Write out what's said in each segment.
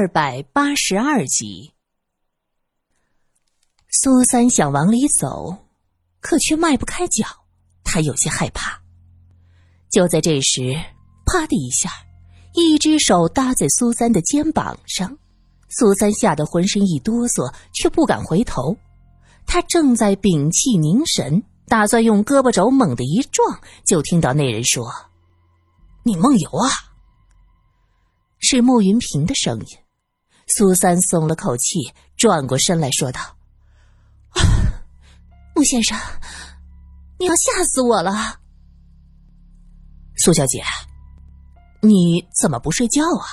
二百八十二集，苏三想往里走，可却迈不开脚，他有些害怕。就在这时，啪的一下，一只手搭在苏三的肩膀上，苏三吓得浑身一哆嗦，却不敢回头。他正在屏气凝神，打算用胳膊肘猛地一撞，就听到那人说：“你梦游啊！”是慕云平的声音，苏三松了口气，转过身来说道：“穆先生，你要吓死我了。”苏小姐，你怎么不睡觉啊？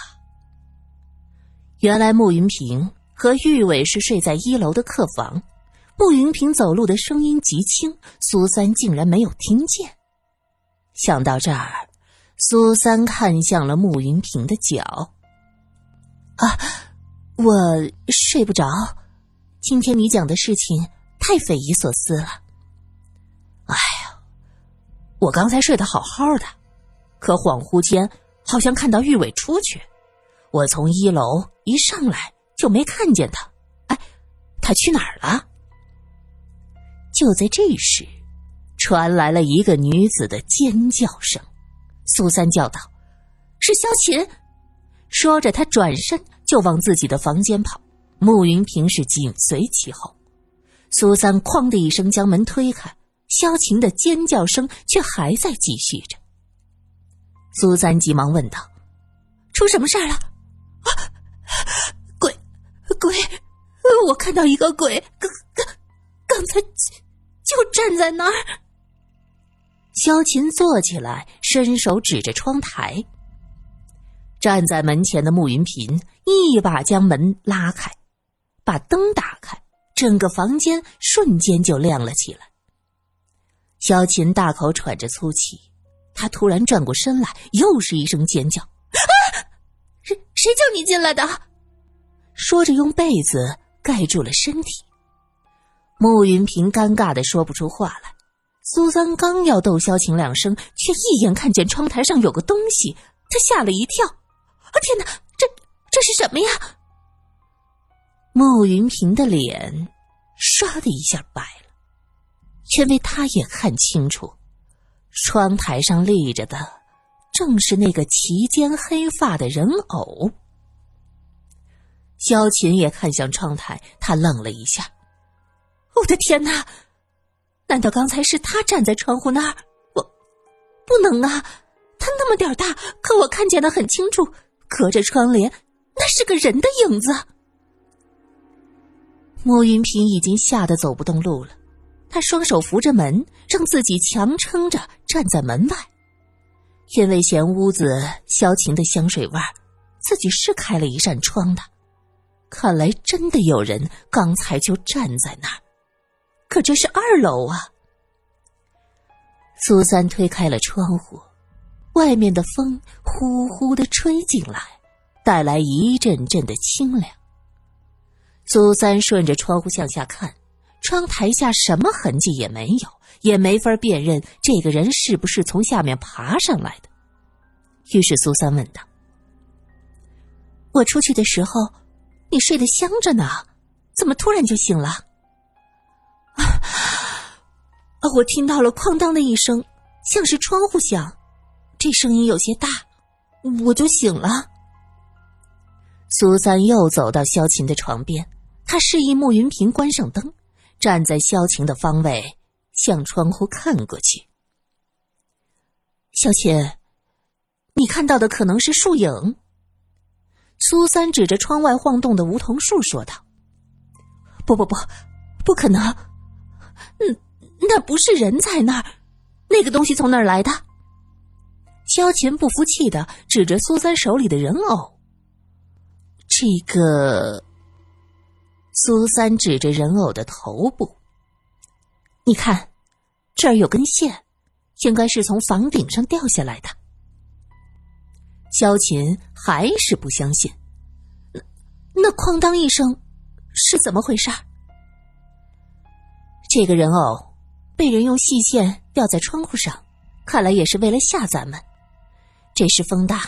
原来穆云平和玉伟是睡在一楼的客房，穆云平走路的声音极轻，苏三竟然没有听见。想到这儿。苏三看向了穆云平的脚。啊，我睡不着。今天你讲的事情太匪夷所思了。哎呀，我刚才睡得好好的，可恍惚间好像看到玉伟出去。我从一楼一上来就没看见他。哎，他去哪儿了？就在这时，传来了一个女子的尖叫声。苏三叫道：“是萧琴！”说着，他转身就往自己的房间跑。慕云平是紧随其后。苏三“哐”的一声将门推开，萧琴的尖叫声却还在继续着。苏三急忙问道：“出什么事儿了？”“啊，鬼，鬼！我看到一个鬼，刚刚刚才就站在那儿。”萧琴坐起来，伸手指着窗台。站在门前的慕云平一把将门拉开，把灯打开，整个房间瞬间就亮了起来。萧琴大口喘着粗气，他突然转过身来，又是一声尖叫：“啊！谁谁叫你进来的？”说着用被子盖住了身体。慕云平尴尬的说不出话来。苏三刚要逗萧晴两声，却一眼看见窗台上有个东西，他吓了一跳。啊，天哪，这是什么呀？慕云平的脸唰的一下白了，因为他也看清楚，窗台上立着的正是那个齐肩黑发的人偶。萧琴也看向窗台，他愣了一下。我的天哪！难道刚才是他站在窗户那儿？我不能啊！他那么点大，可我看见的很清楚，隔着窗帘，那是个人的影子。莫云平已经吓得走不动路了，他双手扶着门，让自己强撑着站在门外，因为嫌屋子萧晴的香水味儿，自己是开了一扇窗的。看来真的有人刚才就站在那儿。可这是二楼啊！苏三推开了窗户，外面的风呼呼的吹进来，带来一阵阵的清凉。苏三顺着窗户向下看，窗台下什么痕迹也没有，也没法辨认这个人是不是从下面爬上来的。于是苏三问道：“我出去的时候，你睡得香着呢，怎么突然就醒了？” 啊！我听到了“哐当”的一声，像是窗户响，这声音有些大，我就醒了。苏三又走到萧琴的床边，他示意慕云平关上灯，站在萧晴的方位，向窗户看过去。萧琴，你看到的可能是树影。苏三指着窗外晃动的梧桐树说道：“不不不，不可能。”嗯，那不是人在那儿，那个东西从哪儿来的？萧琴不服气的指着苏三手里的人偶。这个，苏三指着人偶的头部。你看，这儿有根线，应该是从房顶上掉下来的。萧琴还是不相信。那那哐当一声，是怎么回事？这个人偶被人用细线吊在窗户上，看来也是为了吓咱们。这时风大，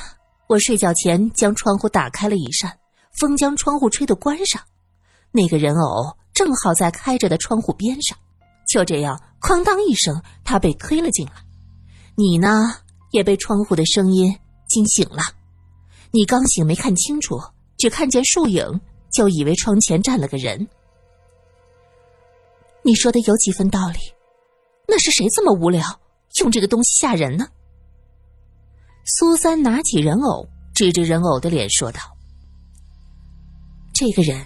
我睡觉前将窗户打开了一扇，风将窗户吹得关上，那个人偶正好在开着的窗户边上。就这样，哐当一声，他被推了进来。你呢，也被窗户的声音惊醒了。你刚醒，没看清楚，只看见树影，就以为窗前站了个人。你说的有几分道理，那是谁这么无聊，用这个东西吓人呢？苏三拿起人偶，指着人偶的脸说道：“这个人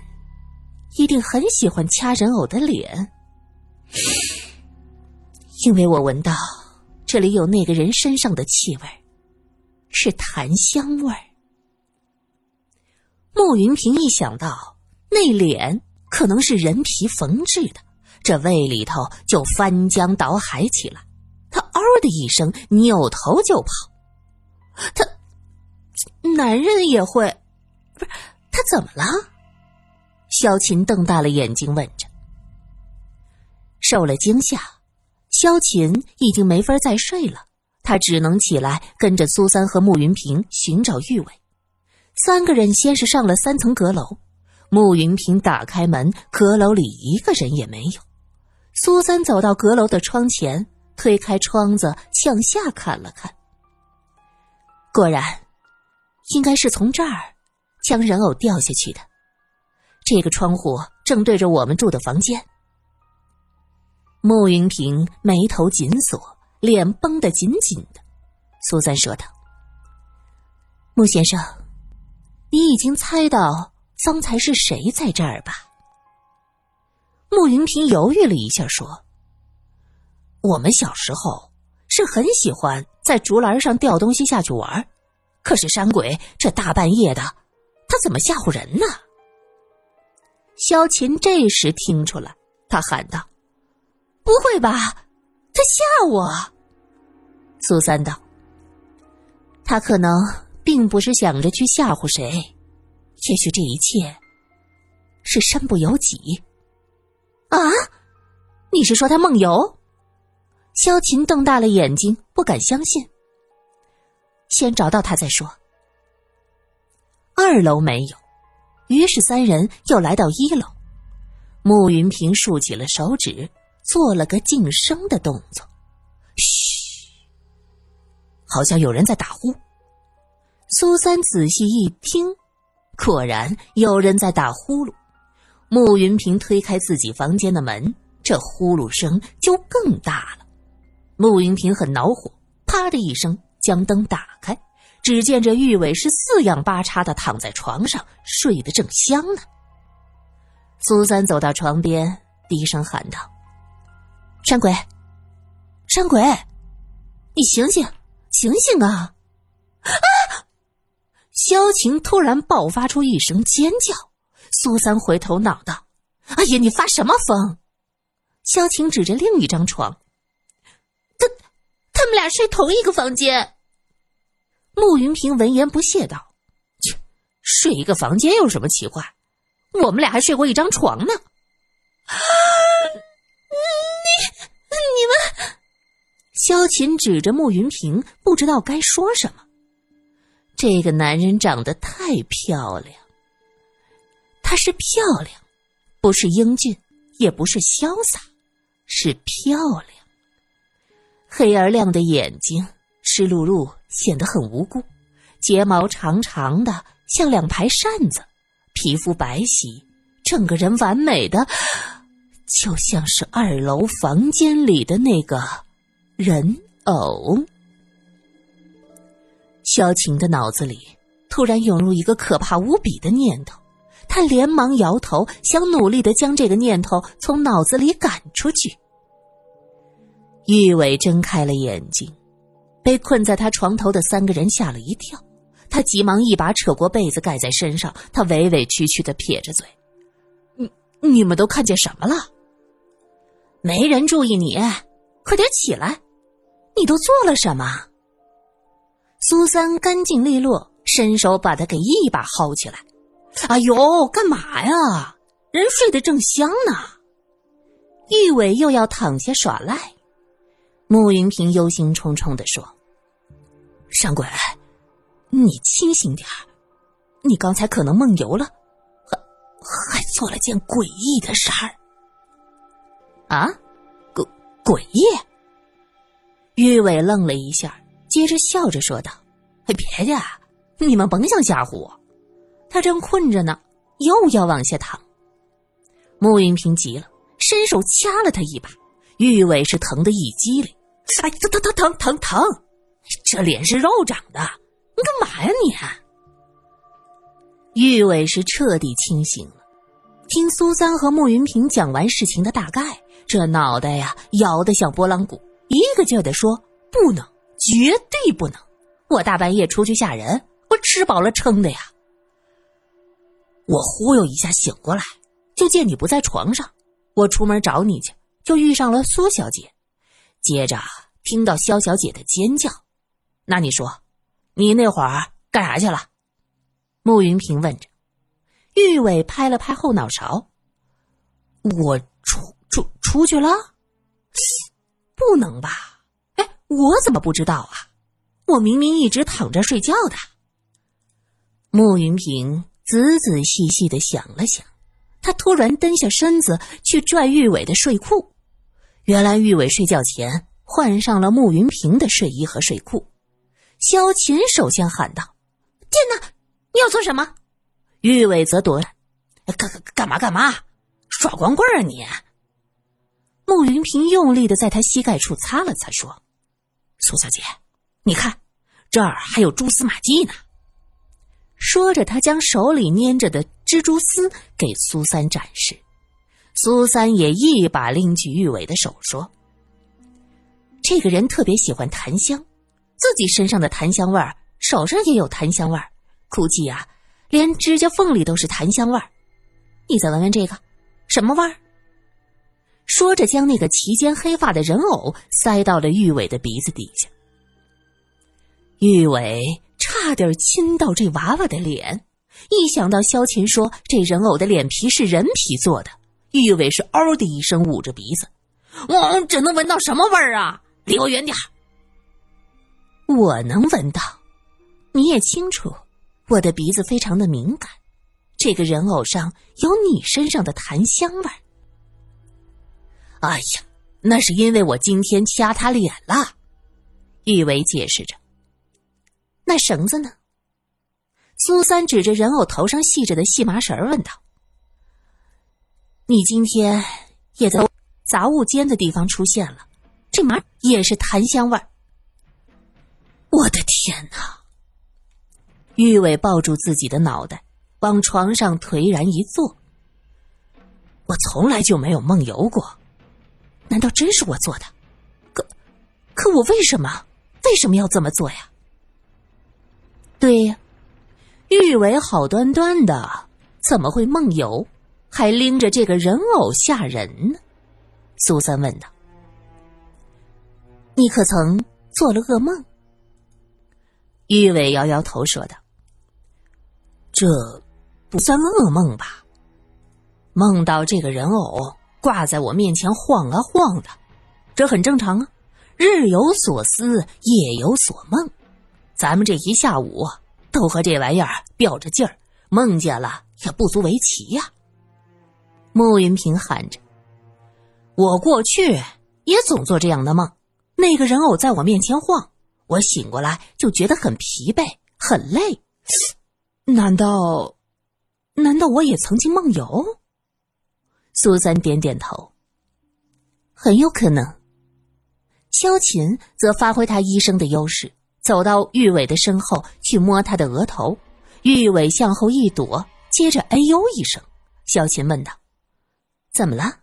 一定很喜欢掐人偶的脸，因为我闻到这里有那个人身上的气味，是檀香味儿。”慕云平一想到那脸可能是人皮缝制的。这胃里头就翻江倒海起来，他嗷的一声扭头就跑。他，男人也会，不是他怎么了？萧琴瞪大了眼睛问着。受了惊吓，萧琴已经没法再睡了，他只能起来跟着苏三和慕云平寻找玉伟。三个人先是上了三层阁楼，慕云平打开门，阁楼里一个人也没有。苏三走到阁楼的窗前，推开窗子向下看了看。果然，应该是从这儿将人偶掉下去的。这个窗户正对着我们住的房间。慕云平眉头紧锁，脸绷得紧紧的。苏三说道：“穆先生，你已经猜到方才是谁在这儿吧？”慕云平犹豫了一下，说：“我们小时候是很喜欢在竹篮上吊东西下去玩，可是山鬼这大半夜的，他怎么吓唬人呢？”萧琴这时听出来，他喊道：“不会吧，他吓我！”苏三道：“他可能并不是想着去吓唬谁，也许这一切是身不由己。”啊！你是说他梦游？萧琴瞪大了眼睛，不敢相信。先找到他再说。二楼没有，于是三人又来到一楼。慕云平竖起了手指，做了个静声的动作。嘘，好像有人在打呼。苏三仔细一听，果然有人在打呼噜。慕云平推开自己房间的门，这呼噜声就更大了。慕云平很恼火，啪的一声将灯打开，只见这玉伟是四仰八叉的躺在床上，睡得正香呢。苏三走到床边，低声喊道：“山鬼，山鬼，你醒醒，醒醒啊！”啊！萧晴突然爆发出一声尖叫。苏三回头恼道：“哎呀，你发什么疯？”萧晴指着另一张床：“他，他们俩睡同一个房间。”慕云平闻言不屑道：“切，睡一个房间有什么奇怪？我们俩还睡过一张床呢。”啊！你、你们……萧琴指着慕云平，不知道该说什么。这个男人长得太漂亮。她是漂亮，不是英俊，也不是潇洒，是漂亮。黑而亮的眼睛，湿漉漉，显得很无辜。睫毛长长的，像两排扇子。皮肤白皙，整个人完美的，就像是二楼房间里的那个人偶。萧晴的脑子里突然涌入一个可怕无比的念头。他连忙摇头，想努力的将这个念头从脑子里赶出去。玉伟睁开了眼睛，被困在他床头的三个人吓了一跳，他急忙一把扯过被子盖在身上，他委委屈屈的撇着嘴：“你你们都看见什么了？没人注意你，快点起来！你都做了什么？”苏三干净利落，伸手把他给一把薅起来。哎呦，干嘛呀？人睡得正香呢。玉伟又要躺下耍赖。慕云平忧心忡忡的说：“山鬼，你清醒点你刚才可能梦游了，还还做了件诡异的事儿。啊，诡诡异？玉伟愣了一下，接着笑着说道：“别介，你们甭想吓唬我。他正困着呢，又要往下躺。”穆云平急了，伸手掐了他一把。玉伟是疼得一激灵，哎，疼疼疼疼疼疼！这脸是肉长的，你干嘛呀你？玉伟是彻底清醒了，听苏三和穆云平讲完事情的大概，这脑袋呀摇得像拨浪鼓，一个劲儿的说：“不能，绝对不能！我大半夜出去吓人，我吃饱了撑的呀。”我忽悠一下醒过来，就见你不在床上，我出门找你去。就遇上了苏小姐，接着听到肖小姐的尖叫。那你说，你那会儿干啥去了？穆云平问着。玉伟拍了拍后脑勺：“我出出出去了？不能吧？哎，我怎么不知道啊？我明明一直躺着睡觉的。”穆云平仔仔细细的想了想，他突然蹲下身子去拽玉伟的睡裤。原来玉伟睡觉前换上了穆云平的睡衣和睡裤，萧琴首先喊道：“天哪，你要做什么？”玉伟则躲：“干干干嘛干嘛？耍光棍啊你！”穆云平用力的在他膝盖处擦了擦，说：“苏小姐，你看，这儿还有蛛丝马迹呢。”说着，他将手里捏着的蜘蛛丝给苏三展示。苏三也一把拎起玉伟的手，说：“这个人特别喜欢檀香，自己身上的檀香味儿，手上也有檀香味儿，估计啊，连指甲缝里都是檀香味儿。你再闻闻这个，什么味儿？”说着，将那个齐肩黑发的人偶塞到了玉伟的鼻子底下。玉伟差点亲到这娃娃的脸，一想到萧琴说这人偶的脸皮是人皮做的。玉伟是嗷的一声捂着鼻子，我只能闻到什么味儿啊？离我远点我能闻到，你也清楚，我的鼻子非常的敏感。这个人偶上有你身上的檀香味儿。哎呀，那是因为我今天掐他脸了。玉伟解释着。那绳子呢？苏三指着人偶头上系着的细麻绳问道。你今天也在杂物间的地方出现了，这麻也是檀香味儿。我的天哪！玉伟抱住自己的脑袋，往床上颓然一坐。我从来就没有梦游过，难道真是我做的？可，可我为什么为什么要这么做呀？对呀，玉伟好端端的，怎么会梦游？还拎着这个人偶吓人呢，苏三问道：“你可曾做了噩梦？”玉伟摇摇头说道：“这不算噩梦吧？梦到这个人偶挂在我面前晃啊晃的，这很正常啊。日有所思，夜有所梦，咱们这一下午都和这玩意儿吊着劲儿，梦见了也不足为奇呀。”穆云平喊着：“我过去也总做这样的梦，那个人偶在我面前晃，我醒过来就觉得很疲惫、很累。难道，难道我也曾经梦游？”苏三点点头，很有可能。萧琴则发挥他医生的优势，走到玉伟的身后去摸他的额头，玉伟向后一躲，接着哎呦一声。萧琴问道。怎么了？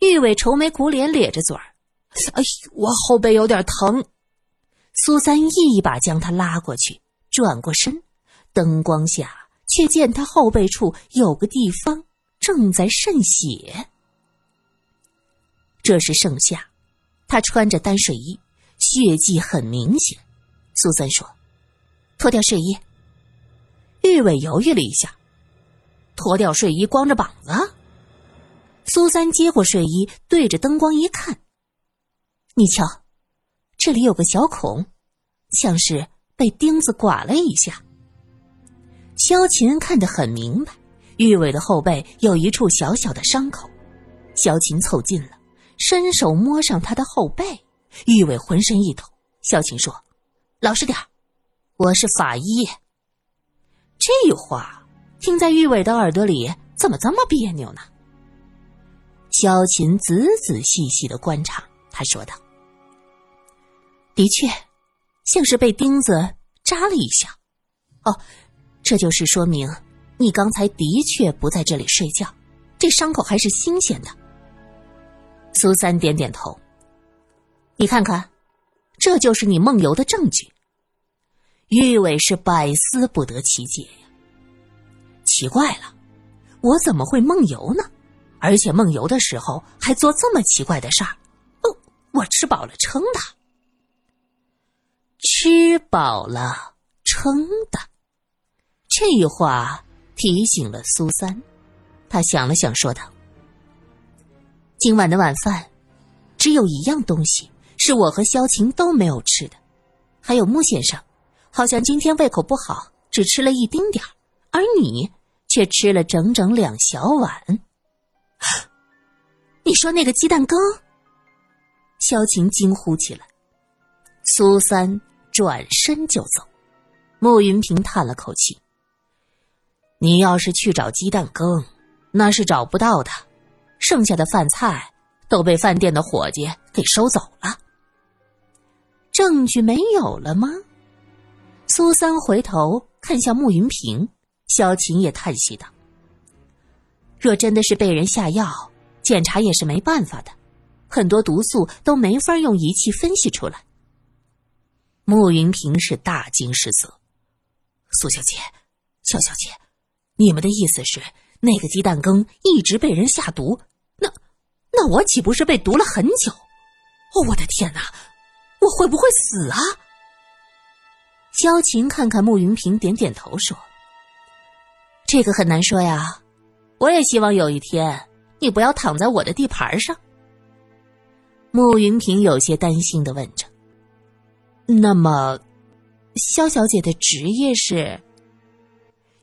玉伟愁眉苦脸，咧着嘴儿。哎呦，我后背有点疼。苏三一把将他拉过去，转过身，灯光下却见他后背处有个地方正在渗血。这是盛夏，他穿着单睡衣，血迹很明显。苏三说：“脱掉睡衣。”玉伟犹豫了一下，脱掉睡衣，光着膀子。苏三接过睡衣，对着灯光一看，你瞧，这里有个小孔，像是被钉子刮了一下。萧琴看得很明白，玉伟的后背有一处小小的伤口。萧琴凑近了，伸手摸上他的后背，玉伟浑身一抖。萧琴说：“老实点我是法医。”这话听在玉伟的耳朵里，怎么这么别扭呢？萧琴仔仔细细的观察，他说道：“的确，像是被钉子扎了一下。哦，这就是说明你刚才的确不在这里睡觉，这伤口还是新鲜的。”苏三点点头，你看看，这就是你梦游的证据。玉伟是百思不得其解呀，奇怪了，我怎么会梦游呢？而且梦游的时候还做这么奇怪的事儿？哦，我吃饱了撑的，吃饱了撑的，这话提醒了苏三，他想了想，说道。今晚的晚饭，只有一样东西是我和萧晴都没有吃的，还有穆先生，好像今天胃口不好，只吃了一丁点儿，而你却吃了整整两小碗。你说那个鸡蛋羹？萧晴惊呼起来。苏三转身就走，穆云平叹了口气：“你要是去找鸡蛋羹，那是找不到的。”剩下的饭菜都被饭店的伙计给收走了，证据没有了吗？苏三回头看向穆云平，萧晴也叹息道：“若真的是被人下药，检查也是没办法的，很多毒素都没法用仪器分析出来。”穆云平是大惊失色：“苏小姐，萧小姐，你们的意思是那个鸡蛋羹一直被人下毒？”那那我岂不是被毒了很久？哦，我的天哪！我会不会死啊？萧晴看看穆云平，点点头说：“这个很难说呀。我也希望有一天你不要躺在我的地盘上。”穆云平有些担心的问着：“那么，萧小姐的职业是？”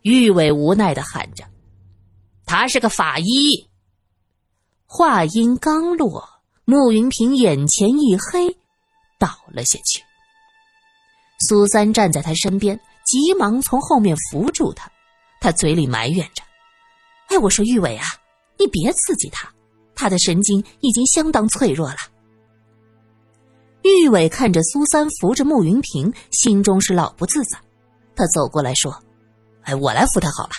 玉伟无奈的喊着：“他是个法医。”话音刚落，穆云平眼前一黑，倒了下去。苏三站在他身边，急忙从后面扶住他。他嘴里埋怨着：“哎，我说玉伟啊，你别刺激他，他的神经已经相当脆弱了。”玉伟看着苏三扶着穆云平，心中是老不自在。他走过来说：“哎，我来扶他好了。”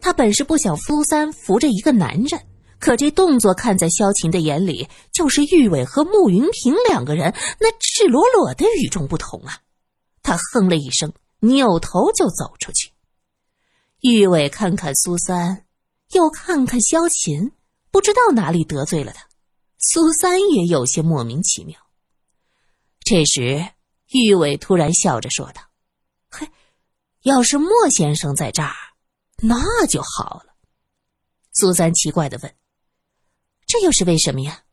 他本是不想苏三扶着一个男人。可这动作看在萧晴的眼里，就是玉伟和穆云平两个人那赤裸裸的与众不同啊！他哼了一声，扭头就走出去。玉伟看看苏三，又看看萧琴，不知道哪里得罪了他。苏三也有些莫名其妙。这时，玉伟突然笑着说道：“嘿，要是莫先生在这儿，那就好了。”苏三奇怪的问。这又是为什么呀？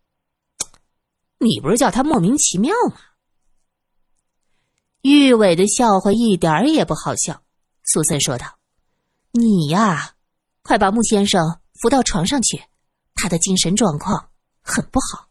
你不是叫他莫名其妙吗？玉伟的笑话一点也不好笑。苏三说道：“你呀，快把穆先生扶到床上去，他的精神状况很不好。”